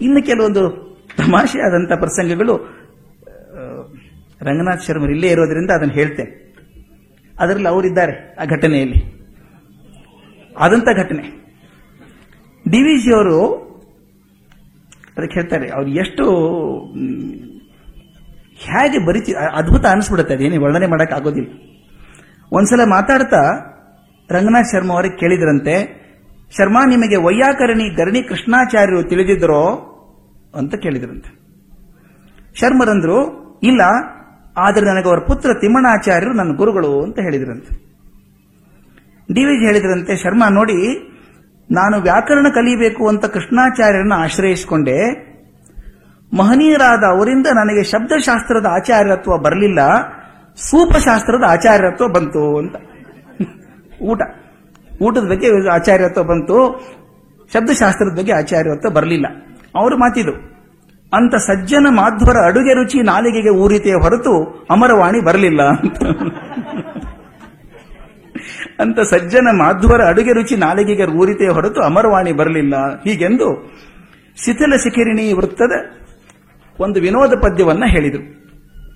ಇನ್ನು ಕೆಲವೊಂದು ತಮಾಷೆಯಾದಂಥ ಪ್ರಸಂಗಗಳು ರಂಗನಾಥ್ ಶರ್ಮರು ಇಲ್ಲೇ ಇರೋದ್ರಿಂದ ಅದನ್ನು ಹೇಳ್ತೇನೆ. ಅದರಲ್ಲಿ ಅವರಿದ್ದಾರೆ ಆ ಘಟನೆಯಲ್ಲಿ. ಆದಂಥ ಘಟನೆ. ಡಿ ವಿ ಜಿ ಅವರು ಅದಕ್ಕೆ ಹೇಳ್ತಾರೆ, ಅವ್ರು ಎಷ್ಟು ಹೇಗೆ ಬರಿತಿ ಅದ್ಭುತ ಅನಿಸ್ಬಿಡುತ್ತೆ, ಅದೇನು ವರ್ಣನೆ ಮಾಡಕ್ ಆಗೋದಿಲ್ಲ. ಒಂದ್ಸಲ ಮಾತಾಡ್ತಾ ರಂಗನಾಥ್ ಶರ್ಮಾ ಅವರಿಗೆ ಕೇಳಿದ್ರಂತೆ, ಶರ್ಮಾ, ನಿಮಗೆ ವೈಯಾಕರಣಿ ಗರಣಿ ಕೃಷ್ಣಾಚಾರ್ಯರು ತಿಳಿದಿದ್ರೋ ಅಂತ ಕೇಳಿದ್ರಂತೆ. ಶರ್ಮರಂದ್ರು, ಇಲ್ಲ, ಆದರೆ ನನಗೆ ಅವರ ಪುತ್ರ ತಿಮ್ಮಣಾಚಾರ್ಯರು ನನ್ನ ಗುರುಗಳು ಅಂತ ಹೇಳಿದ್ರಂತೆ. ಡಿ ವಿಜಿ ಹೇಳಿದ್ರಂತೆ, ಶರ್ಮಾ ನೋಡಿ, ನಾನು ವ್ಯಾಕರಣ ಕಲಿಬೇಕು ಅಂತ ಕೃಷ್ಣಾಚಾರ್ಯರನ್ನ ಆಶ್ರಯಿಸಿಕೊಂಡೆ. ಮಹನೀಯರಾದ ಅವರಿಂದ ನನಗೆ ಶಬ್ದಶಾಸ್ತ್ರದ ಆಚಾರ್ಯತ್ವ ಬರಲಿಲ್ಲ, ಸೂಪಶಾಸ್ತ್ರದ ಆಚಾರ್ಯತ್ವ ಬಂತು ಅಂತ. ಊಟ. ಊಟದ ಬಗ್ಗೆ ಆಚಾರ್ಯತ್ವ ಬಂತು, ಶಬ್ದಶಾಸ್ತ್ರದ ಬಗ್ಗೆ ಆಚಾರ್ಯತ್ವ ಬರಲಿಲ್ಲ. ಅವರು ಮಾತಿದು ಅಂತ ಸಜ್ಜನ ಮಾಧ್ವರ ಅಡುಗೆ ರುಚಿ ನಾಲಿಗೆಗೆ ಊರಿತೆಯ ಹೊರತು ಅಮರವಾಣಿ ಬರಲಿಲ್ಲ ಅಂತ. ಅಂತ ಸಜ್ಜನ ಮಾಧ್ವರ ಅಡುಗೆ ರುಚಿ ನಾಲಿಗೆಗೆ ಊರಿತೆಯ ಹೊರತು ಅಮರವಾಣಿ ಬರಲಿಲ್ಲ. ಹೀಗೆಂದು ಶಿಥಿಲ ಶಿಖಿರಿಣಿ ವೃತ್ತದ ಒಂದು ವಿನೋದ ಪದ್ಯವನ್ನ ಹೇಳಿದರು.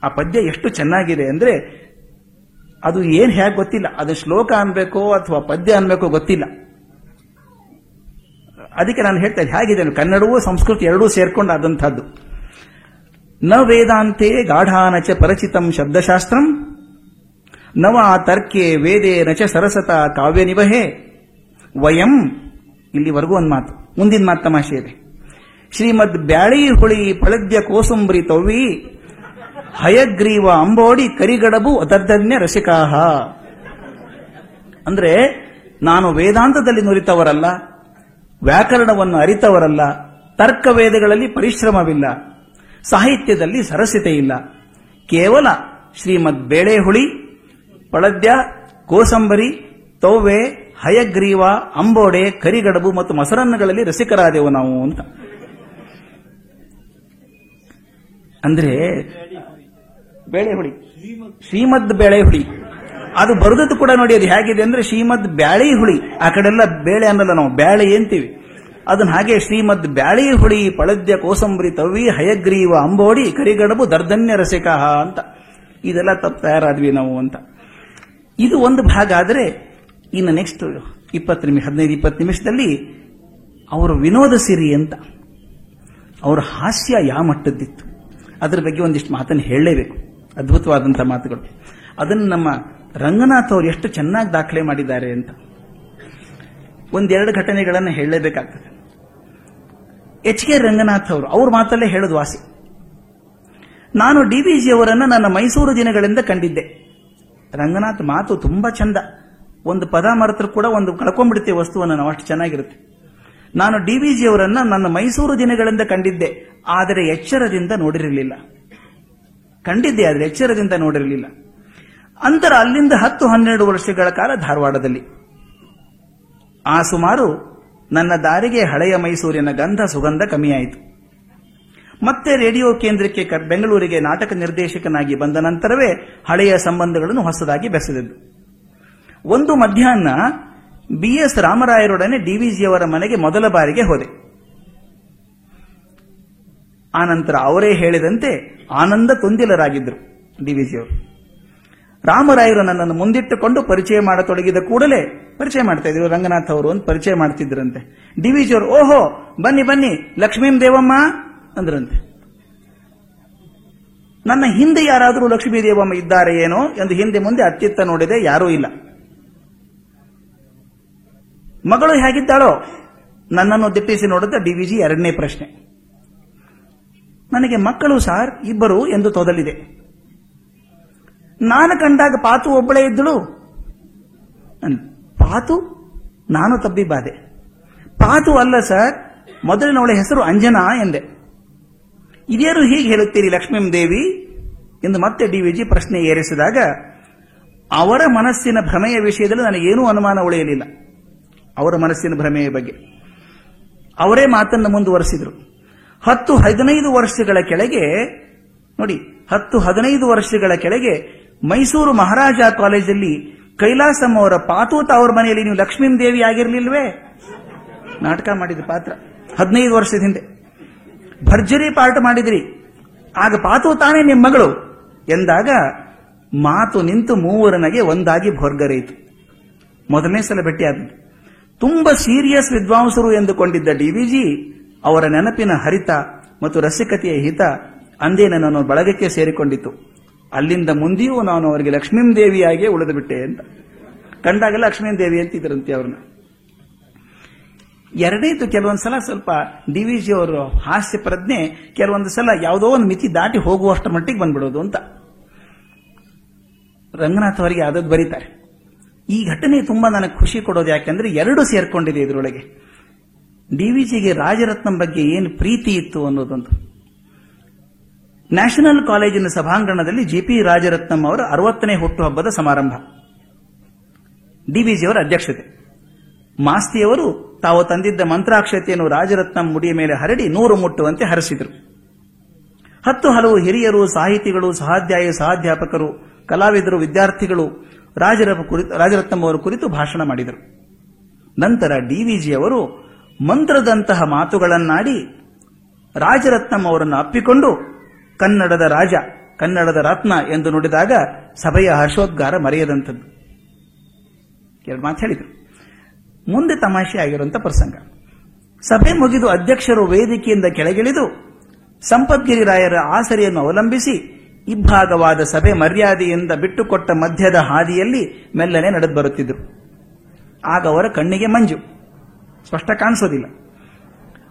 ಆ ಪದ್ಯ ಎಷ್ಟು ಚೆನ್ನಾಗಿದೆ ಅಂದ್ರೆ ಅದು ಏನ್ ಹೇಗೆ ಗೊತ್ತಿಲ್ಲ. ಅದು ಶ್ಲೋಕ ಅನ್ಬೇಕೋ ಅಥವಾ ಪದ್ಯ ಅನ್ಬೇಕೋ ಗೊತ್ತಿಲ್ಲ. ಅದಕ್ಕೆ ನಾನು ಹೇಳ್ತಾ ಇದ್ದೆ, ಹೇಗಿದೆ ಕನ್ನಡವೂ ಸಂಸ್ಕೃತಿ ಎರಡೂ ಸೇರ್ಕೊಂಡಾದಂಥದ್ದು. ನ ವೇದಾಂತೆ ಗಾಢಾನಚ ಪರಚಿತಂ ಶಬ್ದಶಾಸ್ತ್ರಂ ನವ ತರ್ಕೆ ವೇದೇ ನಚ ಸರಸತ ಕಾವ್ಯ ನಿವಹೆ ವಯಂ. ಇಲ್ಲಿವರೆಗೂ ಒಂದು ಮಾತು, ಮುಂದಿನ ಮಾತು ತಮಾಷೆ ಇದೆ. ಶ್ರೀಮದ್ ಬ್ಯಾಳಿ ಹುಳಿ ಪಳದ್ಯ ಕೋಸುಂಬ್ರಿ ತವ್ವಿ, ಹಯಗ್ರೀವ ಅಂಬೋಡಿ ಕರಿಗಡಬು ಅದರ್ಧನ್ಯ ರಸಿಕಾಹ. ಅಂದ್ರೆ, ನಾನು ವೇದಾಂತದಲ್ಲಿ ನುರಿತವರಲ್ಲ ವ್ಯಾಕರಣವನ್ನು ಅರಿತವರಲ್ಲ, ತರ್ಕವೇದಗಳಲ್ಲಿ ಪರಿಶ್ರಮವಿಲ್ಲ, ಸಾಹಿತ್ಯದಲ್ಲಿ ಸರಸತೆ ಇಲ್ಲ ಕೇವಲ ಶ್ರೀಮದ್ ಬೇಳೆಹುಳಿ, ಪಳದ್ಯ, ಕೋಸಂಬರಿ, ತೌವೆ, ಹಯಗ್ರೀವ, ಅಂಬೋಡೆ, ಕರಿಗಡಬು ಮತ್ತು ಮೊಸರನ್ನಗಳಲ್ಲಿ ರಸಿಕರಾದೆವು ನಾವು ಅಂತ. ಅಂದ್ರೆ ಬೇಳೆಹುಳಿ. ಶ್ರೀಮದ್ ಬೇಳೆಹುಳಿ. ಅದು ಬರೆದದ್ದು ಕೂಡ ನೋಡಿ ಅದು ಹೇಗಿದೆ ಅಂದ್ರೆ ಶ್ರೀಮದ್ ಬ್ಯಾಳಿ ಹುಳಿ ಆ ಕಡೆಲ್ಲ ಬೇಳೆ ಅನ್ನಲ್ಲ ನಾವು, ಬ್ಯಾಳೆ ಅಂತೀವಿ. ಅದನ್ನ ಹಾಗೆ ಶ್ರೀಮದ್ ಬ್ಯಾಳಿ ಹುಳಿ ಪಳದ್ಯ ಕೋಸಂಬರಿ ತವಿ ಹಯಗ್ರೀವ ಅಂಬೋಡಿ ಕರಿಗಡಬು ದರ್ಧನ್ಯ ರಸಿಕಃ ಅಂತ. ಇದೆಲ್ಲ ತಪ್ಪು ತಯಾರಾದ್ವಿ ನಾವು ಅಂತ. ಇದು ಒಂದು ಭಾಗ ಆದರೆ ಇನ್ನು ನೆಕ್ಸ್ಟ್ ಇಪ್ಪತ್ತು ನಿಮಿಷ, ಹದಿನೈದು, ಇಪ್ಪತ್ತು ನಿಮಿಷದಲ್ಲಿ ಅವರ ವಿನೋದ ಸಿರಿ ಅಂತ. ಅವರ ಹಾಸ್ಯ ಯಾವ ಮಟ್ಟದ್ದಿತ್ತು? ಅದರ ಬಗ್ಗೆ ಒಂದಿಷ್ಟು ಮಾತನ್ನು ಹೇಳಲೇಬೇಕು. ಅದ್ಭುತವಾದಂಥ ಮಾತುಗಳು. ಅದನ್ನು ನಮ್ಮ ರಂಗನಾಥ್ ಅವರು ಎಷ್ಟು ಚೆನ್ನಾಗಿ ದಾಖಲೆ ಮಾಡಿದ್ದಾರೆ ಅಂತ. ಒಂದೆರಡು ಘಟನೆಗಳನ್ನು ಹೇಳಲೇಬೇಕಾಗ್ತದೆ. ಎಚ್ ಕೆ ರಂಗನಾಥ್ ಅವರು, ಅವ್ರ ಮಾತಲ್ಲೇ ಹೇಳೋದು ವಾಸಿ. ನಾನು ಡಿ ವಿ ಜಿ ಅವರನ್ನು ನನ್ನ ಮೈಸೂರು ದಿನಗಳಿಂದ ಕಂಡಿದ್ದೆ. ರಂಗನಾಥ್ ಮಾತು ತುಂಬಾ ಚಂದ. ಒಂದು ಪದ ಮರೆತರು ಕೂಡ ಒಂದು ಕಳ್ಕೊಂಡ್ಬಿಡುತ್ತೆ ವಸ್ತುವನ್ನು ನಾವು ಅಷ್ಟು ಚೆನ್ನಾಗಿರುತ್ತೆ. ನಾನು ಡಿ ವಿ ಜಿ ಅವರನ್ನ ನನ್ನ ಮೈಸೂರು ದಿನಗಳಿಂದ ಕಂಡಿದ್ದೆ, ಆದರೆ ಎಚ್ಚರದಿಂದ ನೋಡಿರಲಿಲ್ಲ. ಕಂಡಿದ್ದೆ, ಆದರೆ ಎಚ್ಚರದಿಂದ ನೋಡಿರಲಿಲ್ಲ. ಅಂತರ ಅಲ್ಲಿಂದ ಹತ್ತು ಹನ್ನೆರಡು ವರ್ಷಗಳ ಕಾಲ ಧಾರವಾಡದಲ್ಲಿ. ಆ ಸುಮಾರು ನನ್ನ ದಾರಿಗೆ ಹಳೆಯ ಮೈಸೂರಿನ ಗಂಧ ಸುಗಂಧ ಕಮ್ಮಿಯಾಯಿತು. ಮತ್ತೆ ರೇಡಿಯೋ ಕೇಂದ್ರಕ್ಕೆ ಬೆಂಗಳೂರಿಗೆ ನಾಟಕ ನಿರ್ದೇಶಕನಾಗಿ ಬಂದ ನಂತರವೇ ಹಳೆಯ ಸಂಬಂಧಗಳನ್ನು ಹೊಸದಾಗಿ ಬೆಸೆದದ್ದು. ಒಂದು ಮಧ್ಯಾಹ್ನ ಬಿ ಎಸ್ ರಾಮರಾಯರೊಡನೆ ಡಿವಿಜಿಯವರ ಮನೆಗೆ ಮೊದಲ ಬಾರಿಗೆ ಹೋದೆ. ಆನಂತರ ಅವರೇ ಹೇಳಿದಂತೆ ಆನಂದ ತುಂದಿಲರಾಗಿದ್ದರು ಡಿವಿಜಿಯವರು ರಾಮರಾಯರು ನನ್ನನ್ನು ಮುಂದಿಟ್ಟುಕೊಂಡು ಪರಿಚಯ ಮಾಡತೊಡಗಿದ ಕೂಡಲೇ ಪರಿಚಯ ಮಾಡ್ತಾ ಇದ್ರು. ರಂಗನಾಥ್ ಅವರು ಅಂತ ಪರಿಚಯ ಮಾಡ್ತಿದ್ರಂತೆ. ಡಿವಿಜಿಯವರು ಓಹೋ, ಬನ್ನಿ ಬನ್ನಿ, ಲಕ್ಷ್ಮೀಂ ದೇವಮ್ಮ ಅಂದ್ರಂತೆ. ನನ್ನ ಹಿಂದೆ ಯಾರಾದರೂ ಲಕ್ಷ್ಮೀ ದೇವಮ್ಮ ಇದ್ದಾರೆ ಏನೋ ಎಂದು ಹಿಂದೆ ಮುಂದೆ ಅತ್ತಿತ್ತ ನೋಡಿದೆ, ಯಾರೂ ಇಲ್ಲ. ಮಗಳು ಹೇಗಿದ್ದಾಳೋ, ನನ್ನನ್ನು ದಿಟ್ಟಿಸಿ ನೋಡಿದ ಡಿವಿಜಿ ಎರಡನೇ ಪ್ರಶ್ನೆ. ನನಗೆ ಮಕ್ಕಳು ಸಾರ್, ಇಬ್ಬರು ಎಂದು ತೊದಲಿದೆ. ನಾನು ಕಂಡಾಗ ಪಾತು ಒಬ್ಬಳೇ ಇದ್ದಳು. ಪಾತು? ನಾನು ತಬ್ಬಿ ಬಾದೆ ಪಾತು ಅಲ್ಲ ಸರ್ ಮೊದಲಿನವಳ ಹೆಸರು ಅಂಜನಾ ಎಂದೆ. ಇದೇನು ಹೀಗೆ ಹೇಳುತ್ತೀರಿ ಲಕ್ಷ್ಮೀಂ ದೇವಿ? ಎಂದು ಮತ್ತೆ ಡಿ ಡಿವಿಜಿ ಪ್ರಶ್ನೆ ಏರಿಸಿದಾಗ, ಅವರ ಮನಸ್ಸಿನ ಭ್ರಮೆಯ ವಿಷಯದಲ್ಲಿ ನನಗೇನೂ ಅನುಮಾನ ಉಳಿಯಲಿಲ್ಲ. ಅವರ ಮನಸ್ಸಿನ ಭ್ರಮೆಯ ಬಗ್ಗೆ. ಅವರೇ ಮಾತನ್ನು ಮುಂದುವರೆಸಿದರು. ಹತ್ತು ಹದಿನೈದು ವರ್ಷಗಳ ಕೆಳಗೆ, ನೋಡಿ, ಹತ್ತು ಹದಿನೈದು ವರ್ಷಗಳ ಕೆಳಗೆ ಮೈಸೂರು ಮಹಾರಾಜ ಕಾಲೇಜಲ್ಲಿ ಕೈಲಾಸಮ್ಮ ಅವರ ಪಾತೂತ ಅವರ ಮನೆಯಲ್ಲಿ ನೀವು ಲಕ್ಷ್ಮೀ ದೇವಿ ಆಗಿರ್ಲಿಲ್ವೇ? ನಾಟಕ ಮಾಡಿದ ಪಾತ್ರ. ಹದಿನೈದು ವರ್ಷದ ಹಿಂದೆ. ಭರ್ಜರಿ ಪಾಠ ಮಾಡಿದ್ರಿ. ಆಗ ಪಾತು ತಾನೇ ನಿಮ್ಮ ಮಗಳು. ಎಂದಾಗ ಮಾತು ನಿಂತು ಮೂವರನಗೆ ಒಂದಾಗಿ ಭೋರ್ಗರೆಯಿತು ಮೊದಲನೇ ಸಲ ಭೇಟಿಯಾದ ತುಂಬಾ ಸೀರಿಯಸ್ ವಿದ್ವಾಂಸರು ಎಂದುಕೊಂಡಿದ್ದ ಡಿ ಡಿವಿಜಿ ಅವರ ನೆನಪಿನ ಹರಿತ ಮತ್ತು ರಸಿಕತೆಯ ಹಿತ ಅಂದೇ ನನ್ನನ್ನು ಬಳಗಕ್ಕೆ ಸೇರಿಕೊಂಡಿತು ಅಲ್ಲಿಂದ ಮುಂದೆಯೂ ನಾನು ಅವರಿಗೆ ಲಕ್ಷ್ಮೀಂ ದೇವಿಯಾಗಿಯೇ ಉಳಿದು ಬಿಟ್ಟೆ ಅಂತ. ಕಂಡಾಗ ಲಕ್ಷ್ಮೀಂ ದೇವಿ ಅಂತಿದ್ರಂತೆ ಅವ್ರನ್ನ. ಎರಡೇದು ಕೆಲವೊಂದ್ಸಲ ಸ್ವಲ್ಪ ಡಿ ವಿ ಜಿ ಅವರು ಹಾಸ್ಯ ಪ್ರಜ್ಞೆ ಕೆಲವೊಂದು ಸಲ ಯಾವುದೋ ಒಂದು ಮಿತಿ ದಾಟಿ ಹೋಗುವಷ್ಟು ಮಟ್ಟಿಗೆ ಬಂದ್ಬಿಡೋದು ಅಂತ. ರಂಗನಾಥ್ ಅವರಿಗೆ ಆದದ್ದು ಬರೀತಾರೆ. ಈ ಘಟನೆ ತುಂಬಾ ನನಗೆ ಖುಷಿ ಕೊಡೋದು ಯಾಕೆಂದ್ರೆ ಎರಡು ಸೇರ್ಕೊಂಡಿದೆ ಇದರೊಳಗೆ. ಡಿ ವಿ ಜಿಗೆ ರಾಜರತ್ನಂ ಬಗ್ಗೆ ಏನು ಪ್ರೀತಿ ಇತ್ತು ಅನ್ನೋದೊಂದು ನ್ಯಾಷನಲ್ ಕಾಲೇಜಿನ ಸಭಾಂಗಣದಲ್ಲಿ ಜಿಪಿ ರಾಜರತ್ನಂ ಅವರ ಅರವತ್ತನೇ ಹುಟ್ಟುಹಬ್ಬದ ಸಮಾರಂಭ. ಡಿವಿಜಿಯವರ ಅಧ್ಯಕ್ಷತೆ. ಮಾಸ್ತಿಯವರು ತಾವು ತಂದಿದ್ದ ಮಂತ್ರಾಕ್ಷತೆಯನ್ನು ರಾಜರತ್ನಂ ಮುಡಿಯ ಮೇಲೆ ಹರಡಿ ನೂರು ಮುಟ್ಟುವಂತೆ ಹರಸಿದರು. ಹತ್ತು ಹಲವು ಹಿರಿಯರು, ಸಾಹಿತಿಗಳು, ಸಹಾಧ್ಯಾಯ, ಸಹಾಧ್ಯಾಪಕರು, ಕಲಾವಿದರು, ವಿದ್ಯಾರ್ಥಿಗಳು ರಾಜರತ್ನಂ ಅವರ ಕುರಿತು ಭಾಷಣ ಮಾಡಿದರು. ನಂತರ ಡಿವಿಜಿ ಅವರು ಮಂತ್ರದಂತಹ ಮಾತುಗಳನ್ನಾಡಿ ರಾಜರತ್ನಂ ಅವರನ್ನು ಅಪ್ಪಿಕೊಂಡು ಕನ್ನಡದ ರಾಜ, ಕನ್ನಡದ ರತ್ನ ಎಂದು ನುಡಿದಾಗ ಸಭೆಯ ಹರ್ಷೋದ್ಗಾರ ಮರೆಯದಂಥದ್ದು. ಎರಡು ಮಾತು ಹೇಳಿದರು. ಮುಂದೆ ತಮಾಷೆ ಆಗಿರುವಂತಹ ಪ್ರಸಂಗ. ಸಭೆ ಮುಗಿದು ಅಧ್ಯಕ್ಷರು ವೇದಿಕೆಯಿಂದ ಕೆಳಗಿಳಿದು ಸಂಪದ್ಗಿರಿ ರಾಯರ ಆಸರೆಯನ್ನು ಅವಲಂಬಿಸಿ ಇಬ್ಬಾಗವಾದ ಸಭೆ ಮರ್ಯಾದೆಯಿಂದ ಬಿಟ್ಟುಕೊಟ್ಟ ಮಧ್ಯದ ಹಾದಿಯಲ್ಲಿ ಮೆಲ್ಲನೆ ನಡೆದು ಬರುತ್ತಿದ್ದರು ಆಗ ಅವರ ಕಣ್ಣಿಗೆ ಮಂಜು. ಸ್ಪಷ್ಟ ಕಾಣಿಸೋದಿಲ್ಲ.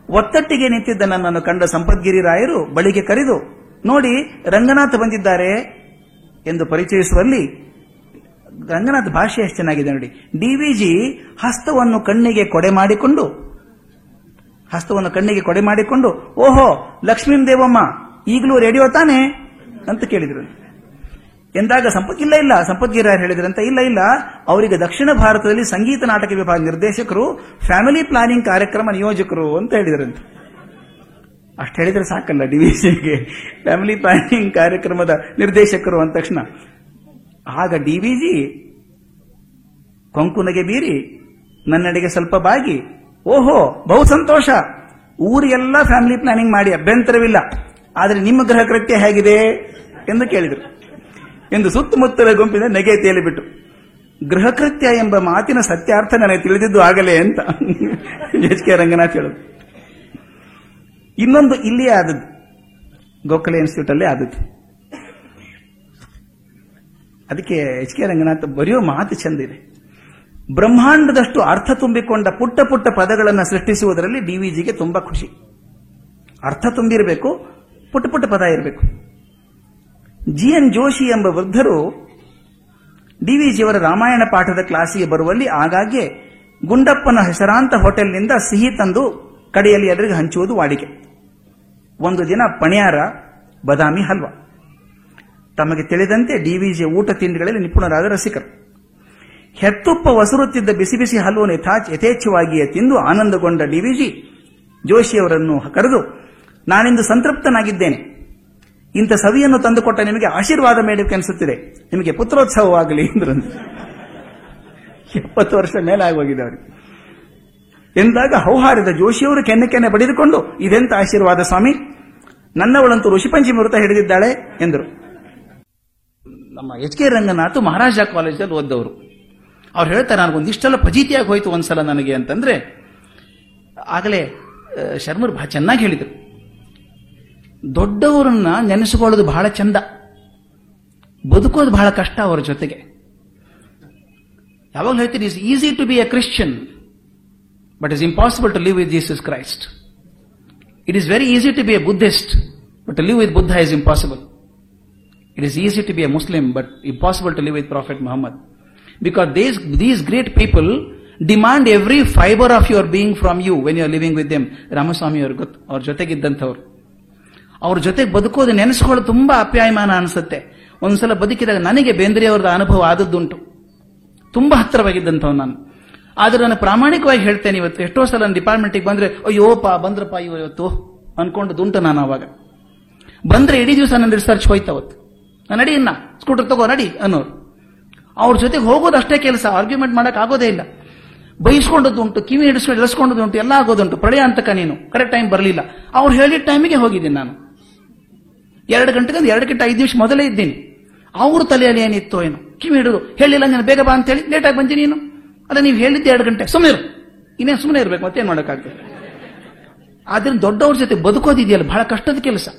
ಒತ್ತಟ್ಟಿಗೆ ನಿಂತಿದ್ದ ನನ್ನನ್ನು ಕಂಡ ಸಂಪದ್ಗಿರಿ ರಾಯರು ಬಳಿಗೆ ಕರೆದು ನೋಡಿ ರಂಗನಾಥ್ ಬಂದಿದ್ದಾರೆ ಎಂದು ಪರಿಚಯಿಸುವಲ್ಲಿ ರಂಗನಾಥ್ ಭಾಷೆ ಎಷ್ಟು ಚೆನ್ನಾಗಿದೆ ನೋಡಿ. ಡಿವಿಜಿ ಹಸ್ತವನ್ನು ಕಣ್ಣಿಗೆ ಕೊಡೆ ಮಾಡಿಕೊಂಡು, ಹಸ್ತವನ್ನು ಕಣ್ಣಿಗೆ ಕೊಡೆ ಮಾಡಿಕೊಂಡು, ಓಹೋ, ಲಕ್ಷ್ಮೀ ದೇವಮ್ಮ, ಈಗಲೂ ರೇಡಿಯೋ ತಾನೆ? ಅಂತ ಕೇಳಿದ್ರು. ಎಂದಾಗ ಸಂಪತ್, ಇಲ್ಲ ಇಲ್ಲ ಸಂಪತ್ಗಿರಾಯರ್ ಹೇಳಿದ್ರಂತ, ಇಲ್ಲ ಇಲ್ಲ, ಅವರಿಗೆ ದಕ್ಷಿಣ ಭಾರತದಲ್ಲಿ ಸಂಗೀತ ನಾಟಕ ವಿಭಾಗ ನಿರ್ದೇಶಕರು, ಫ್ಯಾಮಿಲಿ ಪ್ಲಾನಿಂಗ್ ಕಾರ್ಯಕ್ರಮ ನಿಯೋಜಕರು ಅಂತ ಹೇಳಿದ್ರಂತೆ. ಅಷ್ಟು ಹೇಳಿದ್ರೆ ಸಾಕಲ್ಲ ಡಿವಿಜಿಗೆ. ಫ್ಯಾಮಿಲಿ ಪ್ಲಾನಿಂಗ್ ಕಾರ್ಯಕ್ರಮದ ನಿರ್ದೇಶಕರು ಅಂದ ತಕ್ಷಣ, ಆಗ ಡಿವಿಜಿ ಕೊಂಕುನಗೆ ಬೀರಿ, ನನ್ನಡೆಗೆ ಸ್ವಲ್ಪ ಬಾಗಿ, ಓಹೋ, ಬಹು ಸಂತೋಷ. ಊರಿಗೆಲ್ಲ ಫ್ಯಾಮಿಲಿ ಪ್ಲಾನಿಂಗ್ ಮಾಡಿ, ಅಭ್ಯಂತರವಿಲ್ಲ. ಆದರೆ ನಿಮ್ಮ ಗೃಹ ಕೃತ್ಯ ಹೇಗಿದೆ ಎಂದು ಕೇಳಿದರು. ಎಂದು ಸುತ್ತಮುತ್ತಲ ಗುಂಪಿನ ನೆಗೆ ತೇಲಿಬಿಟ್ಟು ಗೃಹ ಕೃತ್ಯ ಎಂಬ ಮಾತಿನ ಸತ್ಯಾರ್ಥ ನನಗೆ ತಿಳಿದಿದ್ದು ಆಗಲೇ ಅಂತ. ಎಚ್ ಕೆ ರಂಗನಾಥ್ ಇನ್ನೊಂದು ಇಲ್ಲಿಯೇ ಆದದ್ದು. ಗೋಖಲೆ ಇನ್ಸ್ಟಿಟ್ಯೂಟ್ ಅಲ್ಲೇ ಆದದ್ದು. ಅದಕ್ಕೆ ಎಚ್ ಕೆ ರಂಗನಾಥ್ ಬರೆಯೋ ಮಾತು ಚೆಂದಿದೆ ಬ್ರಹ್ಮಾಂಡದಷ್ಟು ಅರ್ಥ ತುಂಬಿಕೊಂಡ ಪುಟ್ಟ ಪುಟ್ಟ ಪದಗಳನ್ನು ಸೃಷ್ಟಿಸುವುದರಲ್ಲಿ ಡಿ ಡಿವಿಜಿಗೆ ತುಂಬಾ ಖುಷಿ. ಅರ್ಥ ತುಂಬಿರಬೇಕು, ಪುಟ್ಟ ಪುಟ್ಟ ಪದ ಇರಬೇಕು. ಜಿ ಎನ್ ಜೋಶಿ ಎಂಬ ವೃದ್ಧರು ಡಿ ವಿಜಿಯವರ ರಾಮಾಯಣ ಪಾಠದ ಕ್ಲಾಸಿಗೆ ಬರುವಲ್ಲಿ ಆಗಾಗ್ಗೆ ಗುಂಡಪ್ಪನ ಹೆಸರಾಂತ ಹೋಟೆಲ್ನಿಂದ ಸಿಹಿ ತಂದು ಕಡೆಯಲ್ಲಿ ಎಲ್ಲರಿಗೂ ಹಂಚುವುದು ವಾಡಿಕೆ. ಒಂದು ದಿನ ಪಣಿಯಾರ ಬದಾಮಿ ಹಲ್ವಾ. ತಮಗೆ ತಿಳಿದಂತೆ ಡಿವಿಜಿ ಊಟ ತಿಂಡಿಗಳಲ್ಲಿ ನಿಪುಣರಾದ ರಸಿಕರು. ಹೆತ್ತುಪ್ಪ ವಸುರುತ್ತಿದ್ದ ಬಿಸಿ ಬಿಸಿ ಹಲ್ವನ್ನು ಯಥಾಚ್ ಯಥೇಚ್ಛವಾಗಿಯೇ ತಿಂದು ಆನಂದಗೊಂಡ ಡಿವಿಜಿ ಜೋಶಿಯವರನ್ನು ಕರೆದು, ನಾನಿಂದು ಸಂತೃಪ್ತನಾಗಿದ್ದೇನೆ. ಇಂಥ ಸವಿಯನ್ನು ತಂದುಕೊಟ್ಟ ನಿಮಗೆ ಆಶೀರ್ವಾದ ಮೇಡಕ್ಕೆ ಅನಿಸುತ್ತಿದೆ. ನಿಮಗೆ ಪುತ್ರೋತ್ಸವವಾಗಲಿ ಎಂದ್ರಂತೆ ಎಪ್ಪತ್ತು ವರ್ಷ ಮೇಲೆ ಅವರಿಗೆ. ಎಂದಾಗ ಹೌಹಾರಿದ ಜೋಶಿಯವರು ಕೆನ್ನೆ ಕೆನ್ನೆ ಬಡಿದುಕೊಂಡು, ಇದೆಂತ ಆಶೀರ್ವಾದ ಸ್ವಾಮಿ? ನನ್ನವಳಂತೂ ಋಷಿಪಂಚಮಿ ವೃತ್ತ ಹಿಡಿದಿದ್ದಾಳೆ ಎಂದರು. ನಮ್ಮ ಎಚ್ ಕೆ ರಂಗನಾಥ್ ಮಹಾರಾಜ ಕಾಲೇಜಲ್ಲಿ ಓದ್ದವರು. ಅವ್ರು ಹೇಳ್ತಾರೆ, ನನಗೊಂದಿಷ್ಟೆಲ್ಲ ಪ್ರಜೀತಿಯಾಗಿ ಹೋಯ್ತು ಒಂದ್ಸಲ ನನಗೆ ಅಂತಂದ್ರೆ, ಆಗಲೇ ಶರ್ಮರು ಬಹಳ ಚೆನ್ನಾಗಿ ಹೇಳಿದರು. ದೊಡ್ಡವರನ್ನ ನೆನೆಸಿಕೊಳ್ಳೋದು ಬಹಳ ಚಂದ. ಬದುಕೋದು ಬಹಳ ಕಷ್ಟ ಅವರ ಜೊತೆಗೆ. ಯಾವಾಗ ಹೇಳ್ತೀನಿ easy to be a Christian but is impossible to live with Jesus Christ it is very easy to be a Buddhist but to live with Buddha is impossible it is easy to be a Muslim but impossible to live with prophet Mohammed because these these great people demand every fibre of your being from you when you are living with them Ramaswamy ಅವ್ರ ಗೊತ್ತು, ಅವ್ರ ಜೊತೆಗಿದ್ದಂಥವ್ರು. ಅವ್ರ ಜೊತೆಗೆ ಬದುಕೋದು ನೆನೆಸ್ಕೊಳ್ಳೋದು ತುಂಬಾ ಅಪ್ಯಾಯಮಾನ ಅನಿಸುತ್ತೆ. ಒಂದ್ಸಲ ಬದುಕಿದಾಗ ನನಗೆ ಬೇಂದ್ರೆಯವ್ರದ್ದು ಅನುಭವ ಆದದ್ದುಂಟು. ತುಂಬಾ ಹತ್ತಿರವಾಗಿದ್ದಂಥವ್ ನಾನು. ಆದ್ರೆ ನಾನು ಪ್ರಾಮಾಣಿಕವಾಗಿ ಹೇಳ್ತೇನೆ ಇವತ್ತು. ಎಷ್ಟೋ ಸಲ ನನ್ನ ಡಿಪಾರ್ಟ್ಮೆಂಟಿಗೆ ಬಂದ್ರೆ ಅಯ್ಯೋಪ ಬಂದ್ರಪ್ಪ ಇವತ್ತು. ಅನ್ಕೊಂಡು ದುಂಟು ನಾನು ಅವಾಗ ಬಂದ್ರೆ ಇಡೀ ದಿವಸ ನನ್ನ ರಿಸರ್ಚ್ ಹೋಯ್ತು ಅವತ್ತು. ನಾನು ನಡಿ ಇನ್ನ ಸ್ಕೂಟರ್ ತಗೋ, ನಡಿ, ಅನ್ನೋರು. ಅವ್ರ ಜೊತೆಗೆ ಹೋಗೋದು ಅಷ್ಟೇ ಕೆಲಸ ಆರ್ಗ್ಯುಮೆಂಟ್ ಮಾಡಕ್ ಆಗೋದೇ ಇಲ್ಲ. ಬೈಸ್ಕೊಂಡದ್ದುಂಟು ಕಿವಿ ಹಿಡಿಸ್ಕೊಂಡು ಇಳಿಸ್ಕೊಂಡದ್ದುಂಟು ಎಲ್ಲ ಆಗೋದುಂಟು ಪ್ರಳಯ ಅಂತಕ ನೀನು ಕರೆಕ್ಟ್ ಟೈಮ್ ಬರಲಿಲ್ಲ. ಅವ್ರು ಹೇಳಿದ ಟೈಮಿಗೆ ಹೋಗಿದ್ದೀನಿ ನಾನು. ಎರಡು ಗಂಟೆಗೆ ಒಂದು ಎರಡು ಗಂಟೆ ಐದು ನಿಮಿಷ ಮೊದಲೇ ಇದ್ದೀನಿ. ಅವ್ರ ತಲೆಯಲ್ಲಿ ಏನಿತ್ತು ಏನು. ಕಿವಿ ಹಿಡಿದು, ಹೇಳಿಲ್ಲ, ನಾನು ಬೇಗ ಬಾ ಅಂತ ಹೇಳಿ ಲೇಟಾಗಿ ಬಂದಿ ನೀನು. ಅಲ್ಲ ನೀವು ಹೇಳಿದ್ದೆ ಎರಡು ಗಂಟೆ. ಸುಮ್ಮನೆ ಇರು. ಇನ್ನೇನು ಸುಮ್ಮನೆ ಇರಬೇಕು, ಮತ್ತೇನು ಮಾಡೋಕ್ಕಾಗ್ತದೆ? ಆದ್ರಿಂದ ದೊಡ್ಡವ್ರ ಜೊತೆ ಬದುಕೋದಿದೆಯಲ್ಲ, ಬಹಳ ಕಷ್ಟದ ಕೆಲಸ.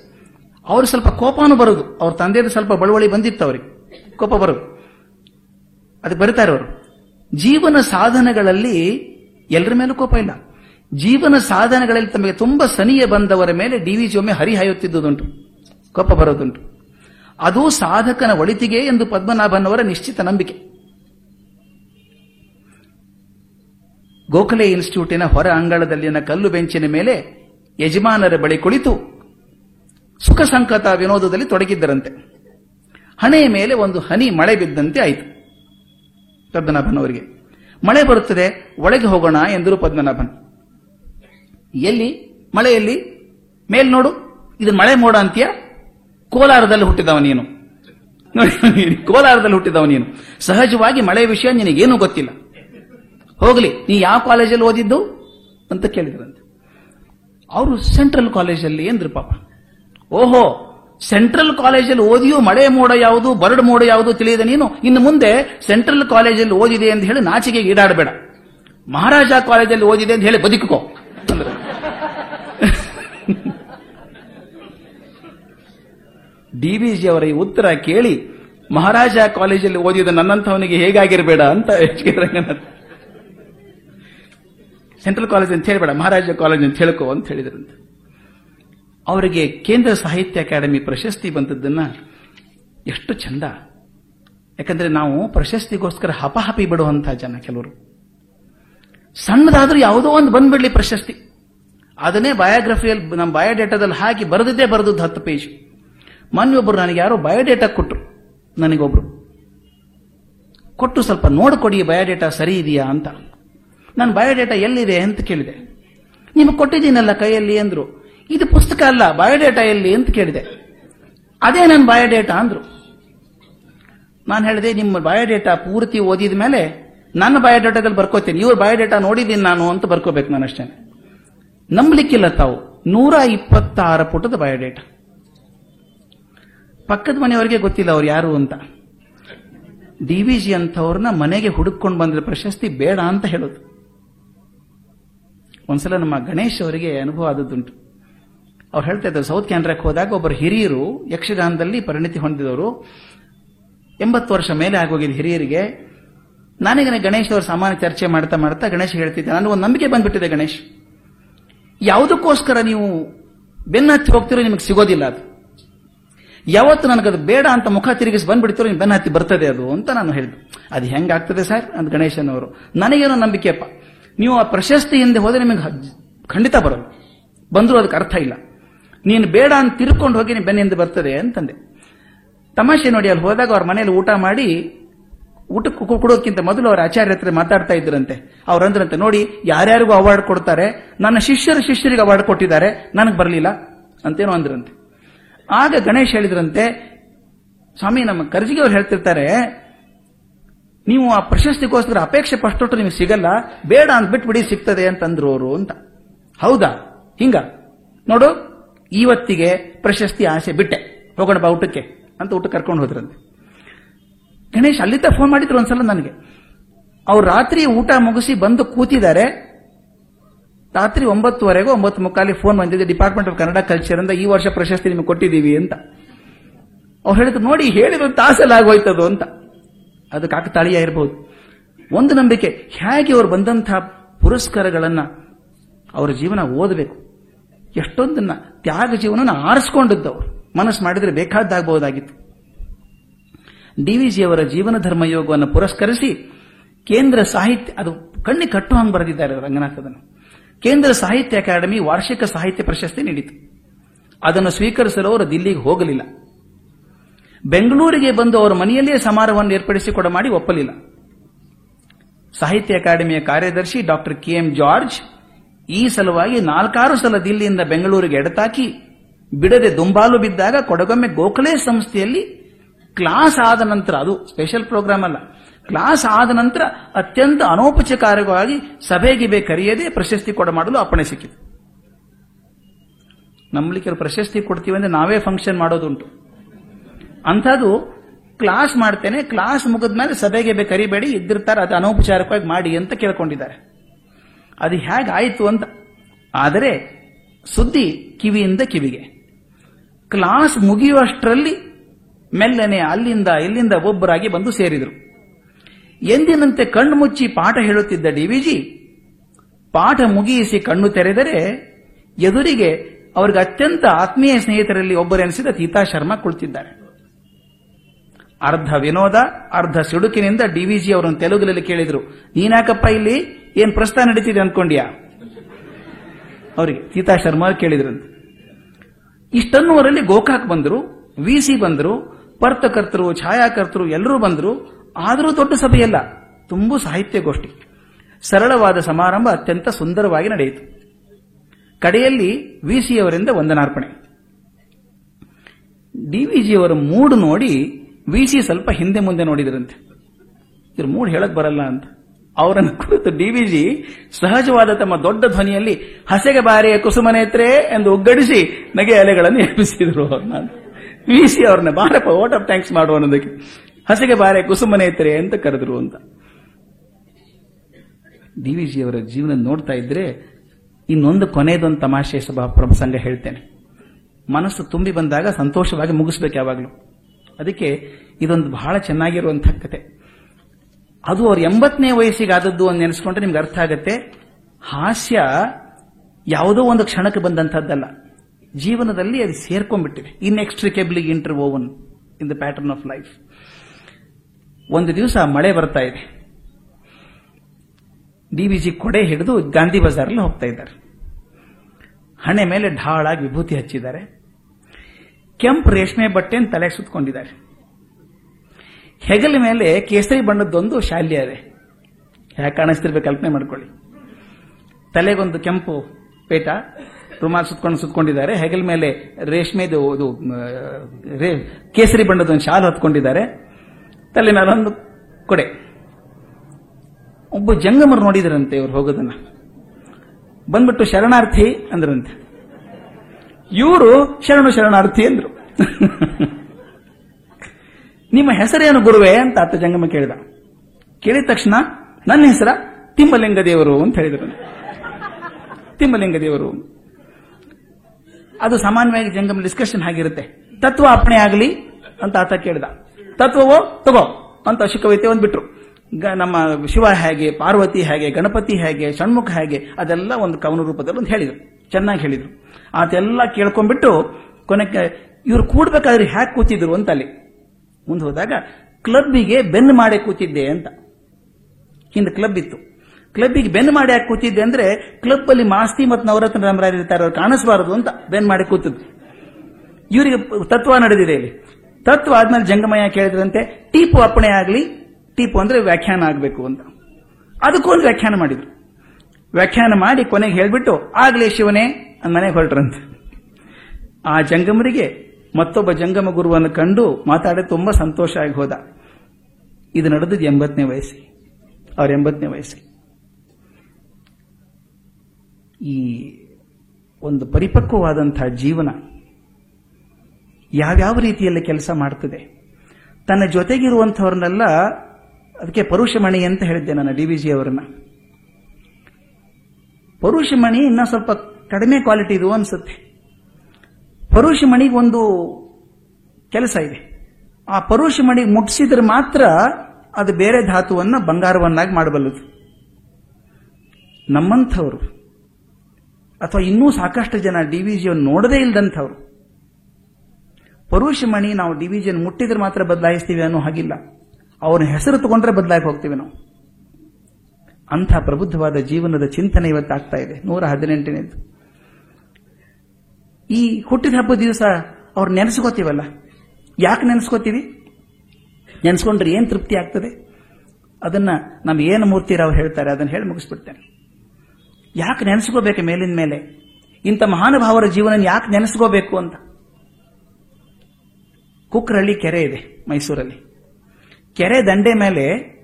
ಅವ್ರು ಸ್ವಲ್ಪ ಕೋಪನೂ ಬರೋದು. ಅವ್ರ ತಂದೆಯದು ಸ್ವಲ್ಪ ಬಳುವಳಿ ಬಂದಿತ್ತು ಅವ್ರಿಗೆ. ಕೋಪ ಬರೋದು. ಅದಕ್ಕೆ ಬರೀತಾರೆ ಅವರು ಜೀವನ ಸಾಧನಗಳಲ್ಲಿ ಎಲ್ಲರ ಮೇಲೂ ಕೋಪ ಇಲ್ಲ. ಜೀವನ ಸಾಧನಗಳಲ್ಲಿ ತಮಗೆ ತುಂಬಾ ಸನಿಯ ಬಂದವರ ಮೇಲೆ ಡಿವಿಜಿ ಒಮ್ಮೆ ಹರಿಹಾಯುತ್ತಿದ್ದುದುಂಟು. ಕೋಪ ಬರೋದುಂಟು. ಅದು ಸಾಧಕನ ಒಳಿತಿಗೆ ಎಂದು ಪದ್ಮನಾಭನವರ ನಿಶ್ಚಿತ ನಂಬಿಕೆ. ಗೋಖಲೆ ಇನ್ಸ್ಟಿಟ್ಯೂಟಿನ ಹೊರ ಅಂಗಳದಲ್ಲಿನ ಕಲ್ಲು ಬೆಂಚಿನ ಮೇಲೆ ಯಜಮಾನರ ಬಳಿ ಕುಳಿತು ಸುಖ ಸಂಕಟ ವಿನೋದದಲ್ಲಿ ತೊಡಗಿದ್ದರಂತೆ. ಹಣೆಯ ಮೇಲೆ ಒಂದು ಹನಿ ಮಳೆ ಬಿದ್ದಂತೆ ಆಯಿತು. ಪದ್ಮನಾಭನವರಿಗೆ ಮಳೆ ಬರುತ್ತದೆ, ಒಳಗೆ ಹೋಗೋಣ ಎಂದರು ಪದ್ಮನಾಭನ್. ಎಲ್ಲಿ? ಮಳೆಯಲ್ಲಿ ಮೇಲ್ ನೋಡು ಇದು ಮಳೆ ಮೋಡ ಅಂತೀಯ? ಕೋಲಾರದಲ್ಲಿ ಹುಟ್ಟಿದವ ನೀನು. ಕೋಲಾರದಲ್ಲಿ ಹುಟ್ಟಿದವ ನೀನು. ಸಹಜವಾಗಿ ಮಳೆ ವಿಷಯ ನಿನಗೇನು ಗೊತ್ತಿಲ್ಲ. ಹೋಗ್ಲಿ, ನೀ ಯಾವ ಕಾಲೇಜಲ್ಲಿ ಓದಿದ್ದು? ಅಂತ ಕೇಳಿದ್ರಂತೆ. ಅವರು ಸೆಂಟ್ರಲ್ ಕಾಲೇಜಲ್ಲಿ ಎಂದ್ರು ಪಾಪ? ಓಹೋ, ಸೆಂಟ್ರಲ್ ಕಾಲೇಜಲ್ಲಿ ಓದಿಯೋ ಮಳೆ ಮೋಡ ಯಾವುದು, ಬರಡ್ ಮೋಡ ಯಾವುದು ತಿಳಿಯದ ನೀನು? ಇನ್ನು ಮುಂದೆ ಸೆಂಟ್ರಲ್ ಕಾಲೇಜಲ್ಲಿ ಓದಿದೆ ಅಂತ ಹೇಳಿ ನಾಚಿಕೆಗೆ ಈಡಾಡಬೇಡ. ಮಹಾರಾಜ ಕಾಲೇಜಲ್ಲಿ ಓದಿದೆ ಅಂತ ಹೇಳಿ ಬದುಕೋ ಬಿ ಜಿ ಅವರ ಈ ಉತ್ತರ ಕೇಳಿ, ಮಹಾರಾಜ ಕಾಲೇಜಲ್ಲಿ ಓದಿದ ನನ್ನಂಥವನಿಗೆ ಹೇಗಾಗಿರಬೇಡ ಅಂತ ಎಚ್ ಸೆಂಟ್ರಲ್ ಕಾಲೇಜ್ ಅಂತ ಹೇಳಬೇಡ, ಮಹಾರಾಜ ಕಾಲೇಜ್ ಅಂತ ಹೇಳ್ಕೋ ಅಂತ ಹೇಳಿದ್ರು ಅವರಿಗೆ ಕೇಂದ್ರ ಸಾಹಿತ್ಯ ಅಕಾಡೆಮಿ ಪ್ರಶಸ್ತಿ ಬಂದದ್ದನ್ನ ಎಷ್ಟು ಚಂದ. ಯಾಕಂದ್ರೆ ನಾವು ಪ್ರಶಸ್ತಿಗೋಸ್ಕರ ಹಪಹಪಿ ಬಿಡುವಂತಹ ಜನ ಕೆಲವರು. ಸಣ್ಣದಾದ್ರೂ ಯಾವುದೋ ಒಂದು ಬಂದ್ಬಿಡ್ಲಿ ಪ್ರಶಸ್ತಿ. ಅದನ್ನೇ ಬಯೋಗ್ರಫಿಯಲ್ಲಿ ನಮ್ಮ ಬಯೋಡೇಟಾದಲ್ಲಿ ಹಾಕಿ ಬರೆದಿದ್ದೇ ಬರೆದದ್ದು ಹತ್ತು ಪೇಜ್ ಮೊನ್ನೆ ಒಬ್ರು ನನಗೆ ಯಾರೋ ಬಯೋಡೇಟಾ ಕೊಟ್ಟರು ನನಗೊಬ್ರು. ಕೊಟ್ಟು ಸ್ವಲ್ಪ ನೋಡಿಕೊಡಿ ಬಯೋಡೇಟಾ ಸರಿ ಇದೆಯಾ ಅಂತ. ನಾನು ಬಯೋಡೇಟಾ ಎಲ್ಲಿದೆ ಅಂತ ಕೇಳಿದೆ. ನಿಮಗೆ ಕೊಟ್ಟಿದ್ದೀನಲ್ಲ ಕೈಯಲ್ಲಿ ಅಂದ್ರು. ಇದು ಪುಸ್ತಕ ಅಲ್ಲ, ಬಯೋಡೇಟಾ ಎಲ್ಲಿ ಅಂತ ಕೇಳಿದೆ. ಅದೇ ನನ್ನ ಬಯೋಡೇಟಾ ಅಂದ್ರು. ನಾನು ಹೇಳಿದೆ, ನಿಮ್ಮ ಬಯೋಡೇಟಾ ಪೂರ್ತಿ ಓದಿದ ಮೇಲೆ ನನ್ನ ಬಯೋಡೇಟಾದಲ್ಲಿ ಬರ್ಕೋತೀನಿ. ಇವ್ರ ಬಯೋಡೇಟಾ ನೋಡಿದ್ದೀನಿ ನಾನು ಅಂತ ಬರ್ಕೋಬೇಕು ನಾನು ಅಷ್ಟೇ. ನಂಬಲಿಕ್ಕಿಲ್ಲ ತಾವು. ನೂರ ಇಪ್ಪತ್ತಾರು ಪುಟದ ಬಯೋಡೇಟಾ. ಪಕ್ಕದ ಮನೆಯವರಿಗೆ ಗೊತ್ತಿಲ್ಲ ಅವ್ರು ಯಾರು ಅಂತ. ಡಿ ವಿ ಜಿ ಅಂತವ್ರನ್ನ ಮನೆಗೆ ಹುಡುಕೊಂಡು ಬಂದ್ರೆ ಪ್ರಶಸ್ತಿ ಬೇಡ ಅಂತ ಹೇಳೋದು. ಒಂದ್ಸಲ ನಮ್ಮ ಗಣೇಶ್ ಅವರಿಗೆ ಅನುಭವ ಆದದ್ದುಂಟು. ಅವ್ರು ಹೇಳ್ತಾ ಇದ್ದಾರೆ ಸೌತ್ ಕ್ಯಾನ್ರಾಕ್ ಹೋದಾಗ ಒಬ್ಬರು ಹಿರಿಯರು ಯಕ್ಷಗಾನದಲ್ಲಿ ಪರಿಣಿತಿ ಹೊಂದಿದವರು. ಎಂಬತ್ತು ವರ್ಷ ಮೇಲೆ ಆಗೋಗಿದೆ ಹಿರಿಯರಿಗೆ. ನನಗೆ ಗಣೇಶ್ ಅವರು ಸಾಮಾನ್ಯ ಚರ್ಚೆ ಮಾಡ್ತಾ ಮಾಡ್ತಾ ಗಣೇಶ್ ಹೇಳ್ತಿದ್ದೆ. ನಾನು ಒಂದು ನಂಬಿಕೆ ಬಂದ್ಬಿಟ್ಟಿದೆ ಗಣೇಶ್. ಯಾವುದಕ್ಕೋಸ್ಕರ ನೀವು ಬೆನ್ನತ್ತಿ ಹೋಗ್ತಿರೋ ನಿಮಗೆ ಸಿಗೋದಿಲ್ಲ ಅದು. ಯಾವತ್ತು ನನಗದು ಬೇಡ ಅಂತ ಮುಖ ತಿರುಗಿಸಿ ಬಂದ್ಬಿಡ್ತಿರೋ ನೀವು ಬೆನ್ನ ಹತ್ತಿ ಬರ್ತದೆ ಅದು ಅಂತ ನಾನು ಹೇಳಿದೆ. ಅದು ಹೆಂಗಾಗ್ತದೆ ಸರ್? ಅಂತ ಗಣೇಶನವರು. ನನಗೇನೋ ನಂಬಿಕೆಯಪ್ಪ ನೀವು ಆ ಪ್ರಶಸ್ತಿ ಹಿಂದೆ ಹೋದರೆ ನಿಮಗೆ ಖಂಡಿತ ಬರೋದು ಬಂದರೂ ಅದಕ್ಕೆ ಅರ್ಥ ಇಲ್ಲ. ನೀನು ಬೇಡ ಅಂತ ತಿರ್ಕೊಂಡು ಹೋಗಿ ನೀನು ಬೆನ್ನಿಂದ ಬರ್ತದೆ ಅಂತಂದೆ. ತಮಾಷೆ ನೋಡಿ, ಅಲ್ಲಿ ಹೋದಾಗ ಅವ್ರ ಮನೇಲಿ ಊಟ ಮಾಡಿ, ಊಟಕ್ಕೆ ಕೊಡೋಕ್ಕಿಂತ ಮೊದಲು ಅವರ ಆಚಾರ್ಯ ಹತ್ರ ಮಾತಾಡ್ತಾ ಇದ್ರಂತೆ. ಅವ್ರಂದ್ರಂತೆ ನೋಡಿ, ಯಾರ್ಯಾರಿಗೂ ಅವಾರ್ಡ್ ಕೊಡ್ತಾರೆ, ನನ್ನ ಶಿಷ್ಯರ ಶಿಷ್ಯರಿಗೆ ಅವಾರ್ಡ್ ಕೊಟ್ಟಿದ್ದಾರೆ, ನನಗೆ ಬರಲಿಲ್ಲ, ಅಂತೇನೋ ಅಂದ್ರಂತೆ. ಆಗ ಗಣೇಶ್ ಹೇಳಿದ್ರಂತೆ, ಸ್ವಾಮಿ, ನಮ್ಮ ಕರ್ಜಿಗೆ ಅವ್ರು ಹೇಳ್ತಿರ್ತಾರೆ ನೀವು ಆ ಪ್ರಶಸ್ತಿಗೋಸ್ಕರ ಅಪೇಕ್ಷೆ ಪಷ್ಟೊಟ್ಟು ನಿಮಗೆ ಸಿಗಲ್ಲ, ಬೇಡ ಅಂತ ಬಿಟ್ಬಿಡಿ ಸಿಗ್ತದೆ ಅಂತಂದ್ರು ಅವರು ಅಂತ. ಹೌದಾ? ಹಿಂಗ? ನೋಡು ಇವತ್ತಿಗೆ ಪ್ರಶಸ್ತಿ ಆಸೆ ಬಿಟ್ಟೆ. ಹೋಗೋಣ ಬಾ ಊಟಕ್ಕೆ ಅಂತ ಊಟ ಕರ್ಕೊಂಡು ಹೋದ್ರಂತೆ. ಗಣೇಶ್, ಅಲ್ಲಿಂದ ಫೋನ್ ಮಾಡಿದ್ರು ಒಂದ್ಸಲ ನನಗೆ. ಅವ್ರು ರಾತ್ರಿ ಊಟ ಮುಗಿಸಿ ಬಂದು ಕೂತಿದ್ದಾರೆ. ರಾತ್ರಿ ಒಂಬತ್ತುವರೆಗೂ ಒಂಬತ್ತು ಮುಕ್ಕಾಲಿ ಫೋನ್ ಬಂದಿದೆ ಡಿಪಾರ್ಟ್ಮೆಂಟ್ ಆಫ್ ಕನ್ನಡ ಕಲ್ಚರ್ ಅಂತ ಈ ವರ್ಷ ಪ್ರಶಸ್ತಿ ನಿಮಗೆ ಕೊಟ್ಟಿದ್ದೀವಿ ಅಂತ. ಅವ್ರು ಹೇಳಿದ್ರು, ನೋಡಿ, ಹೇಳಿದ್ರು ತಾಸಲ್ಲಿ ಅಂತ. ಅದು ಕಾಕತಾಳೀಯ ಇರಬಹುದು ಒಂದು ನಂಬಿಕೆ, ಹೇಗೆ ಅವರು ಬಂದಂತಹ ಪುರಸ್ಕಾರಗಳನ್ನ ಅವರ ಜೀವನ ಓದಬೇಕು. ಎಷ್ಟೊಂದನ್ನ ತ್ಯಾಗ ಜೀವನ ಆರಿಸ್ಕೊಂಡಿದ್ದು ಅವರು ಮನಸ್ಸು ಮಾಡಿದ್ರೆ ಬೇಕಾದ್ದಾಗಬಹುದಾಗಿತ್ತು. ಡಿವಿಜಿ ಅವರ ಜೀವನ ಧರ್ಮ ಯೋಗವನ್ನು ಪುರಸ್ಕರಿಸಿ ಕೇಂದ್ರ ಸಾಹಿತ್ಯ, ಅದು ಕಣ್ಣಿ ಕಟ್ಟು ಹಂಗೆ ಬರೆದಿದ್ದಾರೆ ರಂಗನಾಥದನ್ನು ಕೇಂದ್ರ ಸಾಹಿತ್ಯ ಅಕಾಡೆಮಿ ವಾರ್ಷಿಕ ಸಾಹಿತ್ಯ ಪ್ರಶಸ್ತಿ ನೀಡಿತು. ಅದನ್ನು ಸ್ವೀಕರಿಸಲು ಅವರು ದಿಲ್ಲಿಗೆ ಹೋಗಲಿಲ್ಲ. ಬೆಂಗಳೂರಿಗೆ ಬಂದು ಅವರ ಮನೆಯಲ್ಲೇ ಸಮಾರಂಭವನ್ನು ಏರ್ಪಡಿಸಿಕೊಡ ಮಾಡಿ ಒಪ್ಪಲಿಲ್ಲ. ಸಾಹಿತ್ಯ ಅಕಾಡೆಮಿಯ ಕಾರ್ಯದರ್ಶಿ ಡಾಕ್ಟರ್ ಕೆ ಎಂ ಜಾರ್ಜ್ ಈ ಸಲುವಾಗಿ ನಾಲ್ಕಾರು ಸಲ ದಿಲ್ಲಿಯಿಂದ ಬೆಂಗಳೂರಿಗೆ ಎಡತಾಕಿ ಬಿಡದೆ ದುಂಬಾಲು ಬಿದ್ದಾಗ ಕೊಡಗೊಮ್ಮೆ ಗೋಖಲೆ ಸಂಸ್ಥೆಯಲ್ಲಿ ಕ್ಲಾಸ್ ಆದ ನಂತರ, ಅದು ಸ್ಪೆಷಲ್ ಪ್ರೋಗ್ರಾಮ್ ಅಲ್ಲ, ಕ್ಲಾಸ್ ಆದ ನಂತರ ಅತ್ಯಂತ ಅನೌಪಚಾರಿಕವಾಗಿ ಸಭೆಗೆ ಕರೆಯದೆ ಪ್ರಶಸ್ತಿ ಕೊಡ ಮಾಡಲು ಅಪ್ಪಣೆ ಸಿಕ್ಕಿತು ಕೆಲವು ಪ್ರಶಸ್ತಿ ಕೊಡ್ತೀವಿ ಅಂದ್ರೆ ನಾವೇ ಫಂಕ್ಷನ್ ಮಾಡೋದುಂಟು. ಅಂಥದ್ದು ಕ್ಲಾಸ್ ಮಾಡ್ತೇನೆ ಕ್ಲಾಸ್ ಮುಗಿದ ಮೇಲೆ ಸಭೆಗೆ ಕರಿಬೇಡಿ, ಇದ್ದಿರ್ತಾರೆ, ಅದು ಅನೌಪಚಾರಿಕವಾಗಿ ಮಾಡಿ ಅಂತ ಕೇಳ್ಕೊಂಡಿದ್ದಾರೆ. ಅದು ಹೇಗಾಯಿತು ಅಂತ. ಆದರೆ ಸುದ್ದಿ ಕಿವಿಯಿಂದ ಕಿವಿಗೆ. ಕ್ಲಾಸ್ ಮುಗಿಯುವಷ್ಟರಲ್ಲಿ ಮೆಲ್ಲನೆ ಅಲ್ಲಿಂದ ಇಲ್ಲಿಂದ ಒಬ್ಬರಾಗಿ ಬಂದು ಸೇರಿದರು. ಎಂದಿನಂತೆ ಕಣ್ಣು ಮುಚ್ಚಿ ಪಾಠ ಹೇಳುತ್ತಿದ್ದ ಡಿವಿಜಿ ಪಾಠ ಮುಗಿಯಿಸಿ ಕಣ್ಣು ತೆರೆದರೆ ಎದುರಿಗೆ ಅವರಿಗೆ ಅತ್ಯಂತ ಆತ್ಮೀಯ ಸ್ನೇಹಿತರಲ್ಲಿ ಒಬ್ಬರೆನಿಸಿದ ತೀತಾ ಶರ್ಮಾ ಕುಳಿತಿದ್ದಾರೆ. ಅರ್ಧ ವಿನೋದ, ಅರ್ಧ ಸಿಡುಕಿನಿಂದ ಜಿ ಅವರನ್ನು ತೆಲುಗಿನಲ್ಲಿ ಕೇಳಿದ್ರು. ನೀನಾಕಪ್ಪ ಇಲ್ಲಿ? ಏನ್ ಪ್ರಶ್ನೆ ನಡೀತಿದೆ ಅಂದ್ಕೊಂಡ್ಯಾ ಅವರಿಗೆ ಸೀತಾ ಶರ್ಮಾ ಕೇಳಿದ್ರಂತೆ. ಇಷ್ಟನ್ನುವರಲ್ಲಿ ಗೋಕಾಕ್ ಬಂದರು ವಿಸಿ ಬಂದರು, ಪರ್ತಕರ್ತರು, ಛಾಯಾಕರ್ತರು ಎಲ್ಲರೂ ಬಂದರು. ಆದರೂ ದೊಡ್ಡ ಸಭೆಯಲ್ಲ, ತುಂಬು ಸಾಹಿತ್ಯ ಗೋಷ್ಠಿ ಸರಳವಾದ ಸಮಾರಂಭ ಅತ್ಯಂತ ಸುಂದರವಾಗಿ ನಡೆಯಿತು. ಕಡೆಯಲ್ಲಿ ವಿಸಿ ಅವರಿಂದ ವಂದನಾರ್ಪಣೆ. ಡಿವಿಜಿಯವರ ಮೂಡ್ ನೋಡಿ ವಿಸಿ ಸ್ವಲ್ಪ ಹಿಂದೆ ಮುಂದೆ ನೋಡಿದ್ರಂತೆ. ಇದ್ರ ಮೂಡ್ ಹೇಳಕ್ ಬರಲ್ಲ ಅಂತ. ಅವರನ್ನು ಕುರಿತು ಡಿ ವಿ ಜಿ ಸಹಜವಾದ ತಮ್ಮ ದೊಡ್ಡ ಧ್ವನಿಯಲ್ಲಿ, ಹಸೆಗೆ ಬಾರಿಯ ಕುಸುಮನೇತ್ರೇ ಎಂದು ಒಗ್ಗಡಿಸಿ ನಗೆ ಅಲೆಗಳನ್ನು ಎಬ್ಬಿಸಿದರು ಅವ್ರನ್ನ ವಿಸಿ ಅವ್ರನ್ನ, ಬಾರಪ್ಪ ಓಟ್ ಆಫ್ ಥ್ಯಾಂಕ್ಸ್ ಮಾಡುವ ಅನ್ನೋದಕ್ಕೆ. ಹಸೆಗೆ ಬಾರೆ ಕುಸುಮನೇತ್ರೆ ಅಂತ ಕರೆದ್ರು ಅಂತ. ಡಿ ವಿ ಜಿ ಅವರ ಜೀವನ ನೋಡ್ತಾ ಇದ್ರೆ ಇನ್ನೊಂದು ಕೊನೆಯದೊಂದು ತಮಾಷೆ ಸಭಾ ಪ್ರಸಂಗ ಹೇಳ್ತೇನೆ. ಮನಸ್ಸು ತುಂಬಿ ಬಂದಾಗ ಸಂತೋಷವಾಗಿ ಮುಗಿಸ್ಬೇಕು ಯಾವಾಗಲೂ. ಅದಕ್ಕೆ ಇದೊಂದು ಬಹಳ ಚೆನ್ನಾಗಿರುವಂತಹ ಕತೆ. ಅದು ಅವ್ರ ಎಂಬತ್ತನೇ ವಯಸ್ಸಿಗೆ ಆದದ್ದು ಅಂತ ನೆನೆಸ್ಕೊಂಡ್ರೆ ನಿಮ್ಗೆ ಅರ್ಥ ಆಗತ್ತೆ. ಹಾಸ್ಯ ಯಾವುದೋ ಒಂದು ಕ್ಷಣಕ್ಕೆ ಬಂದಂತಹದ್ದಲ್ಲ ಜೀವನದಲ್ಲಿ ಅದು ಸೇರ್ಕೊಂಡ್ಬಿಟ್ಟಿದೆ. Inextricably interwoven in the pattern of life ಒಂದು ದಿವಸ ಮಳೆ ಬರ್ತಾ ಇದೆ. ಡಿ ಡಿವಿಜಿ ಕೊಡೆ ಹಿಡಿದು ಗಾಂಧಿ ಬಜಾರಲ್ಲಿ ಹೋಗ್ತಾ ಇದ್ದಾರೆ. ಹಣೆ ಮೇಲೆ ಢಾಳಾಗಿ ವಿಭೂತಿ ಹಚ್ಚಿದ್ದಾರೆ. ಕೆಂಪು ರೇಷ್ಮೆ ಬಟ್ಟೆಯನ್ನು ತಲೆಗೆ ಸುತ್ತಕೊಂಡಿದ್ದಾರೆ ಹೆಗಲ ಮೇಲೆ ಕೇಸರಿ ಬಣ್ಣದ್ದೊಂದು ಶಾಲ್ಯ ಇದೆ. ಯಾಕೆ ಕಾಣಿಸ್ತಿರ್ಬೇಕು ಕಲ್ಪನೆ ಮಾಡ್ಕೊಳ್ಳಿ. ತಲೆಗೊಂದು ಕೆಂಪು ಪೇಟ, ರುಮಾಲ್ ಸುತ್ಕೊಂಡು ಸುತ್ಕೊಂಡಿದ್ದಾರೆ. ಹೆಗಲ ಮೇಲೆ ರೇಷ್ಮೆದು ಇದು ಕೇಸರಿ ಬಣ್ಣದ ಒಂದು ಶಾಲು ಹತ್ಕೊಂಡಿದ್ದಾರೆ. ತಲೆ ಮೇಲೆ ಒಂದು ಕೊಡೆ. ಒಬ್ಬ ಜಂಗಮರು ನೋಡಿದ್ರಂತೆ ಇವ್ರು ಹೋಗೋದನ್ನ. ಬಂದ್ಬಿಟ್ಟು ಶರಣಾರ್ಥಿ ಅಂದ್ರಂತೆ. ಇವರು ಶರಣು ಶರಣಾರ್ಥಿ ಅಂದ್ರು. ನಿಮ್ಮ ಹೆಸರೇನು ಗುರುವೇ ಅಂತ ಆತ ಜಂಗಮ ಕೇಳಿದ. ಕೇಳಿದ ತಕ್ಷಣ, ನನ್ನ ಹೆಸರ ತಿಮ್ಮಲಿಂಗ ದೇವರು ಅಂತ ಹೇಳಿದ್ರು. ತಿಮ್ಮಲಿಂಗ ದೇವರು. ಅದು ಸಾಮಾನ್ಯವಾಗಿ ಜಂಗಮ ಡಿಸ್ಕಷನ್ ಆಗಿರುತ್ತೆ. ತತ್ವ ಅಪ್ಪಣೆ ಆಗಲಿ ಅಂತ ಆತ ಕೇಳಿದ. ತತ್ವವೋ, ತಗೋ ಅಂತ ಅಶುಕವೈತೆ ಒಂದು ಬಿಟ್ರು. ನಮ್ಮ ಶಿವ ಹೇಗೆ, ಪಾರ್ವತಿ ಹೇಗೆ, ಗಣಪತಿ ಹೇಗೆ, ಷಣ್ಮುಖ ಹೇಗೆ, ಅದೆಲ್ಲ ಒಂದು ಕವನ ರೂಪದಲ್ಲಿ ಒಂದು ಹೇಳಿದ್ರು. ಚೆನ್ನಾಗಿ ಹೇಳಿದ್ರು. ಆತೆಲ್ಲ ಕೇಳ್ಕೊಂಡ್ಬಿಟ್ಟು ಕೊನೆಗೆ ಇವ್ರು ಕೂಡ್ಬೇಕಾದ್ರೆ ಹ್ಯಾಕ್ ಕೂತಿದ್ರು ಅಂತ ಅಲ್ಲಿ ಮುಂದೆ ಹೋದಾಗ, ಕ್ಲಬ್ಬಿಗೆ ಬೆನ್ ಮಾಡಿ ಕೂತಿದ್ದೆ ಅಂತ. ಹಿಂದೆ ಕ್ಲಬ್ ಇತ್ತು. ಕ್ಲಬ್ಬಿಗೆ ಬೆನ್ ಮಾಡಿ ಯಾಕೆ ಕೂತಿದ್ದೆ ಅಂದ್ರೆ ಕ್ಲಬ್ ಅಲ್ಲಿ ಮಾಸ್ತಿ ಮತ್ತು ನವರತ್ನ ರಾಮರಾಜ್ ಇರ್ತಾರೆ ಅವ್ರು ಕಾಣಿಸಬಾರದು ಅಂತ ಬೆನ್ ಮಾಡಿ ಕೂತಿದ್ದು ಇವರಿಗೆ ತತ್ವ ನಡೆದಿದೆ ಇಲ್ಲಿ. ತತ್ವ ಆದ್ಮೇಲೆ ಜಂಗಮಯ್ಯ ಕೇಳಿದ್ರಂತೆ, ಟೀಪು ಅಪ್ಪಣೆ ಆಗಲಿ, ಟೀಪು ಅಂದ್ರೆ ವ್ಯಾಖ್ಯಾನ ಆಗಬೇಕು ಅಂತ. ಅದಕ್ಕೊಂದು ವ್ಯಾಖ್ಯಾನ ಮಾಡಿದ್ರು. ವ್ಯಾಖ್ಯಾನ ಮಾಡಿ ಕೊನೆಗೆ ಹೇಳ್ಬಿಟ್ಟು, ಆಗ್ಲೇ ಶಿವನೇ ಮನೆಗೆ ಹೊರಟ್ರಂತೆ. ಆ ಜಂಗಮರಿಗೆ ಮತ್ತೊಬ್ಬ ಜಂಗಮ ಗುರುವನ್ನು ಕಂಡು ಮಾತಾಡಿ ತುಂಬಾ ಸಂತೋಷ ಆಗಿ ಹೋದ. ಇದು ನಡೆದದ್ದು ಎಂಬತ್ತನೇ ವಯಸ್ಸಿ. ಅವ್ರ ಎಂಬತ್ತನೇ ವಯಸ್ಸಿ. ಈ ಒಂದು ಪರಿಪಕ್ವವಾದಂತಹ ಜೀವನ ಯಾವ್ಯಾವ ರೀತಿಯಲ್ಲಿ ಕೆಲಸ ಮಾಡ್ತದೆ? ತನ್ನ ಜೊತೆಗಿರುವಂಥವ್ರನ್ನೆಲ್ಲ ಅದಕ್ಕೆ ಪರುಷಮಣಿ ಅಂತ ಹೇಳಿದ್ದೆ ನಾನು, ಡಿ ವಿ ಜಿ ಅವರನ್ನ. ಪರುಷಮಣಿ ಇನ್ನ ಸ್ವಲ್ಪ ಕಡಿಮೆ ಕ್ವಾಲಿಟಿ ಇದು ಅನ್ಸುತ್ತೆ. ಪರುಷಮಣಿಗೆ ಒಂದು ಕೆಲಸ ಇದೆ. ಆ ಪರುಷಮಣಿಗೆ ಮುಟ್ಟಿಸಿದ್ರೆ ಮಾತ್ರ ಅದು ಬೇರೆ ಧಾತುವನ್ನು ಬಂಗಾರವನ್ನಾಗಿ ಮಾಡಬಲ್ಲದು. ನಮ್ಮಂಥವರು, ಅಥವಾ ಇನ್ನೂ ಸಾಕಷ್ಟು ಜನ ಡಿವಿಜಿಯನ್ನು ನೋಡದೇ ಇಲ್ದಂಥವ್ರು ಪರುಷಮಣಿ ನಾವು ಡಿವಿಜನ್ ಮುಟ್ಟಿದ್ರೆ ಮಾತ್ರ ಬದಲಾಯಿಸ್ತೀವಿ ಅನ್ನೋ ಹಾಗಿಲ್ಲ. ಅವನ ಹೆಸರು ತಗೊಂಡ್ರೆ ಬದಲಾಗಿ ಹೋಗ್ತೀವಿ ನಾವು. ಅಂಥ ಪ್ರಬುದ್ಧವಾದ ಜೀವನದ ಚಿಂತನೆ ಇವತ್ತಾಗ್ತಾ ಇದೆ. ನೂರ ಹದಿನೆಂಟನೇದು. ಈ ಹುಟ್ಟಿದ ಹಬ್ಬದ ದಿವಸ ಅವ್ರು ನೆನೆಸ್ಕೋತೀವಲ್ಲ? ಯಾಕೆ ನೆನೆಸ್ಕೋತೀವಿ? ನೆನೆಸ್ಕೊಂಡ್ರೆ ಏನ್ ತೃಪ್ತಿ ಆಗ್ತದೆ? ಅದನ್ನ ನಮ್ ಏನು ಮೂರ್ತಿರಾವ್ ಹೇಳ್ತಾರೆ, ಅದನ್ನ ಹೇಳಿ ಮುಗಿಸ್ಬಿಡ್ತೇನೆ. ಯಾಕೆ ನೆನೆಸ್ಕೋಬೇಕು ಮೇಲಿನ ಮೇಲೆ? ಇಂಥ ಮಹಾನುಭಾವರ ಜೀವನ ಯಾಕೆ ನೆನೆಸ್ಕೋಬೇಕು ಅಂತ? ಕುಕ್ರಹಳ್ಳಿ ಕೆರೆ ಇದೆ ಮೈಸೂರಲ್ಲಿ. ಕೆರೆ ದಂಡೆ ಮೇಲೆ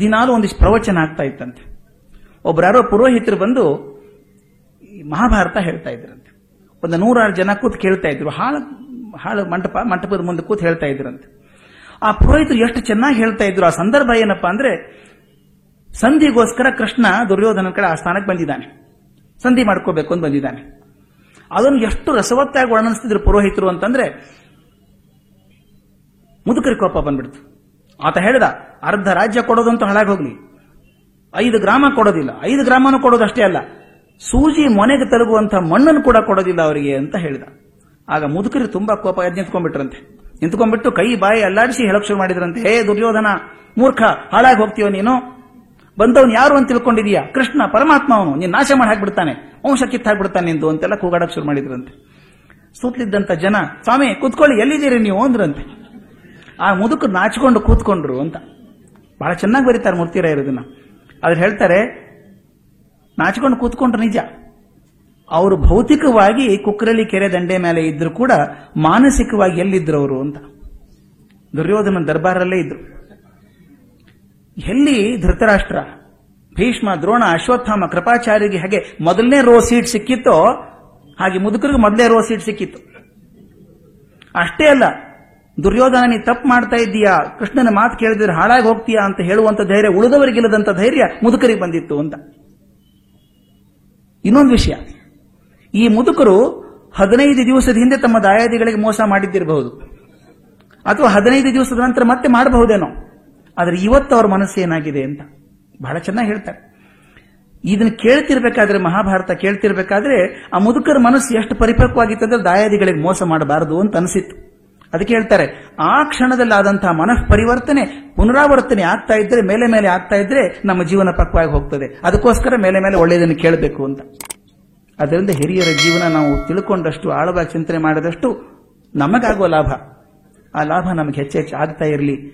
ದಿನಾಲು ಒಂದಿಷ್ಟು ಪ್ರವಚನ ಆಗ್ತಾ ಇತ್ತಂತೆ. ಒಬ್ಬರಾರೋ ಪುರೋಹಿತರು ಬಂದು ಮಹಾಭಾರತ ಹೇಳ್ತಾ ಇದ್ರಂತೆ. ಒಂದು ನೂರಾರು ಜನ ಕೂತ್ ಕೇಳ್ತಾ ಇದ್ರು. ಹಾಳು ಹಾಳು ಮಂಟಪ, ಮಂಟಪದ ಮುಂದೆ ಕೂತ್ ಹೇಳ್ತಾ ಇದ್ರಂತೆ. ಆ ಪುರೋಹಿತರು ಎಷ್ಟು ಚೆನ್ನಾಗಿ ಹೇಳ್ತಾ ಇದ್ರು. ಆ ಸಂದರ್ಭ ಏನಪ್ಪಾ ಅಂದ್ರೆ, ಸಂಧಿಗೋಸ್ಕರ ಕೃಷ್ಣ ದುರ್ಯೋಧನ ಕಡೆ ಆ ಸ್ಥಾನಕ್ಕೆ ಬಂದಿದ್ದಾನೆ. ಸಂಧಿ ಮಾಡ್ಕೋಬೇಕು ಅಂತ ಬಂದಿದ್ದಾನೆ. ಅದನ್ನು ಎಷ್ಟು ರಸವತ್ತಾಗಿ ವರ್ಣಿಸ್ತಿದ್ರು ಪುರೋಹಿತರು ಅಂತಂದ್ರೆ, ಮುದುಕರಿ ಕೋಪ ಬಂದ್ಬಿಡ್ತು. ಆತ ಹೇಳ್ದ, ಅರ್ಧ ರಾಜ್ಯ ಕೊಡೋದಂತೂ ಹಾಳಾಗಿ ಹೋಗ್ಲಿ. ಐದು ಗ್ರಾಮ ಕೊಡೋದಿಲ್ಲ. ಐದು ಗ್ರಾಮನೂ ಕೊಡೋದು ಅಷ್ಟೇ ಅಲ್ಲ. ಸೂಜಿ ಮೊನೆಗೆ ತಲುಗುವಂತಹ ಮಣ್ಣನ್ನು ಕೂಡ ಕೊಡೋದಿಲ್ಲ ಅವರಿಗೆ ಅಂತ ಹೇಳಿದ. ಆಗ ಮುದುಕರು ತುಂಬಾ ಕೋಪ ಎದ್ದು ನಿಂತ್ಕೊಂಡ್ಬಿಟ್ರಂತೆ ನಿಂತ್ಕೊಂಡ್ಬಿಟ್ಟು ಕೈ, ಬಾಯಿ ಅಲ್ಲಾಡಿಸಿ ಹೇಳಕ್ ಶುರು ಮಾಡಿದ್ರಂತೆ. ಹೇ ದುರ್ಯೋಧನ, ಮೂರ್ಖ, ಹಾಳಾಗಿ ಹೋಗ್ತೀವ ನೀನು? ಬಂದವನು ಯಾರು ಅಂತ ತಿಳ್ಕೊಂಡಿದೀಯಾ? ಕೃಷ್ಣ, ಪರಮಾತ್ಮ ಅವನು. ನೀನ್ ನಾಶ ಮಾಡಿ ಹಾಕ್ಬಿಡ್ತಾನೆ. ವಂಶ ಕಿತ್ತು ಹಾಕ್ಬಿಡ್ತಾನೆ ನಿಂದು ಅಂತೆಲ್ಲ ಕೂಗಾಡಕ್ ಶುರು ಮಾಡಿದ್ರಂತೆ. ಸೂತ್ಲಿದ್ದಂತ ಜನ, ಸ್ವಾಮಿ, ಕೂತ್ಕೊಳ್ಳಿ, ಎಲ್ಲಿದ್ದೀರಿ ನೀವು ಅಂದ್ರಂತೆ. ಆ ಮುದುಕರು ನಾಚಿಕೊಂಡು ಕೂತ್ಕೊಂಡ್ರು ಅಂತ. ಬಹಳ ಚೆನ್ನಾಗಿ ಬರೀತಾರೆ ಮೂರ್ತಿರ ಇದನ್ನ. ಆದ್ರೆ ಹೇಳ್ತಾರೆ ನಾಚಿಕೊಂಡು ಕೂತ್ಕೊಂಡ್ರು ನಿಜ. ಅವರು ಭೌತಿಕವಾಗಿ ಕುಕ್ರಲಿ ಕೆರೆ ದಂಡೆ ಮೇಲೆ ಇದ್ರು ಕೂಡ ಮಾನಸಿಕವಾಗಿ ಎಲ್ಲಿದ್ರು ಅವರು ಅಂತ. ದುರ್ಯೋಧನ ದರ್ಬಾರಲ್ಲೇ ಇದ್ರು. ಎಲ್ಲಿ ಧೃತರಾಷ್ಟ್ರ, ಭೀಷ್ಮ, ದ್ರೋಣ, ಅಶ್ವತ್ಥಾಮ, ಕೃಪಾಚಾರ್ಯರಿಗೆ ಹಾಗೆ ಮೊದಲನೇ ರೋ ಸೀಟ್ ಸಿಕ್ಕಿತ್ತೋ, ಹಾಗೆ ಮುದುಕರಿಗೆ ಮೊದಲೇ ರೋ ಸೀಟ್ ಸಿಕ್ಕಿತ್ತು. ಅಷ್ಟೇ ಅಲ್ಲ, ದುರ್ಯೋಧನ ನೀ ತಪ್ಪು ಮಾಡ್ತಾ ಇದ್ದೀಯಾ? ಕೃಷ್ಣನ ಮಾತು ಕೇಳಿದ್ರೆ ಹಾಳಾಗಿ ಹೋಗ್ತೀಯಾ ಅಂತ ಹೇಳುವಂತ ಧೈರ್ಯ, ಉಳಿದವರಿಗಿಲ್ಲದಂತ ಧೈರ್ಯ ಮುದುಕರಿಗೆ ಬಂದಿತ್ತು ಅಂತ. ಇನ್ನೊಂದು ವಿಷಯ. ಈ ಮುದುಕರು ಹದಿನೈದು ದಿವಸದ ಹಿಂದೆ ತಮ್ಮ ದಾಯಾದಿಗಳಿಗೆ ಮೋಸ ಮಾಡಿದ್ದಿರಬಹುದು. ಅಥವಾ ಹದಿನೈದು ದಿವಸದ ನಂತರ ಮತ್ತೆ ಮಾಡಬಹುದೇನೋ. ಆದರೆ ಇವತ್ತು ಅವ್ರ ಮನಸ್ಸು ಏನಾಗಿದೆ ಅಂತ ಬಹಳ ಚೆನ್ನಾಗಿ ಹೇಳ್ತಾರೆ. ಇದನ್ನ ಕೇಳ್ತಿರ್ಬೇಕಾದ್ರೆ, ಮಹಾಭಾರತ ಕೇಳ್ತಿರ್ಬೇಕಾದ್ರೆ ಆ ಮುದುಕರ ಮನಸ್ಸು ಎಷ್ಟು ಪರಿಪಕ್ವಾಗಿತ್ತಂದ್ರೆ ದಾಯಾದಿಗಳಿಗೆ ಮೋಸ ಮಾಡಬಾರದು ಅಂತ ಅನಿಸಿತ್ತು. ಅದಕ್ಕೆ ಹೇಳ್ತಾರೆ, ಆ ಕ್ಷಣದಲ್ಲಿ ಆದಂತಹ ಮನಃ ಪರಿವರ್ತನೆ ಪುನರಾವರ್ತನೆ ಆಗ್ತಾ ಇದ್ರೆ, ಮೇಲೆ ಮೇಲೆ ಆಗ್ತಾ ಇದ್ರೆ ನಮ್ಮ ಜೀವನ ಪಕ್ವಾಗಿ ಹೋಗ್ತದೆ. ಅದಕ್ಕೋಸ್ಕರ ಮೇಲೆ ಮೇಲೆ ಒಳ್ಳೆಯದನ್ನು ಕೇಳಬೇಕು ಅಂತ. ಅದರಿಂದ ಹಿರಿಯರ ಜೀವನ ನಾವು ತಿಳ್ಕೊಂಡಷ್ಟು, ಆಳವಾಗಿ ಚಿಂತನೆ ಮಾಡಿದಷ್ಟು ನಮಗಾಗುವ ಲಾಭ. ಆ ಲಾಭ ನಮಗೆ ಹೆಚ್ಚೆಚ್ಚು ಆಗ್ತಾ ಇರಲಿ.